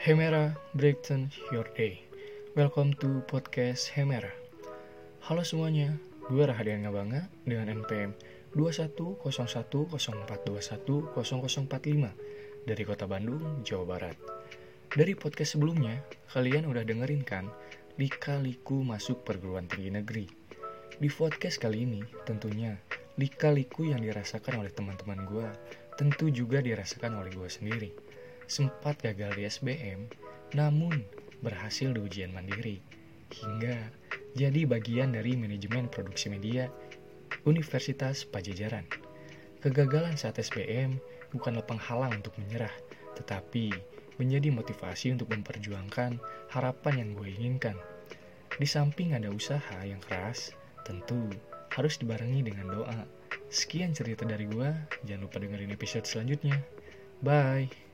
Hemera Brighten Your Day. Welcome to podcast Hemera. Halo semuanya, gue Rahadian Ngabanga dengan NPM 210104210045 dari kota Bandung, Jawa Barat. Dari podcast sebelumnya, kalian udah dengerin kan Lika-liku masuk perguruan tinggi negeri. Di podcast kali ini, tentunya lika-liku yang dirasakan oleh teman-teman gue tentu juga dirasakan oleh gue sendiri. Sempat gagal di SBM, namun berhasil di ujian mandiri, hingga jadi bagian dari manajemen produksi media Universitas Pajajaran. Kegagalan saat SBM bukanlah penghalang untuk menyerah, tetapi menjadi motivasi untuk memperjuangkan harapan yang gue inginkan. Di samping ada usaha yang keras, tentu harus dibarengi dengan doa Sekian cerita dari gua. Jangan lupa dengerin episode selanjutnya. Bye.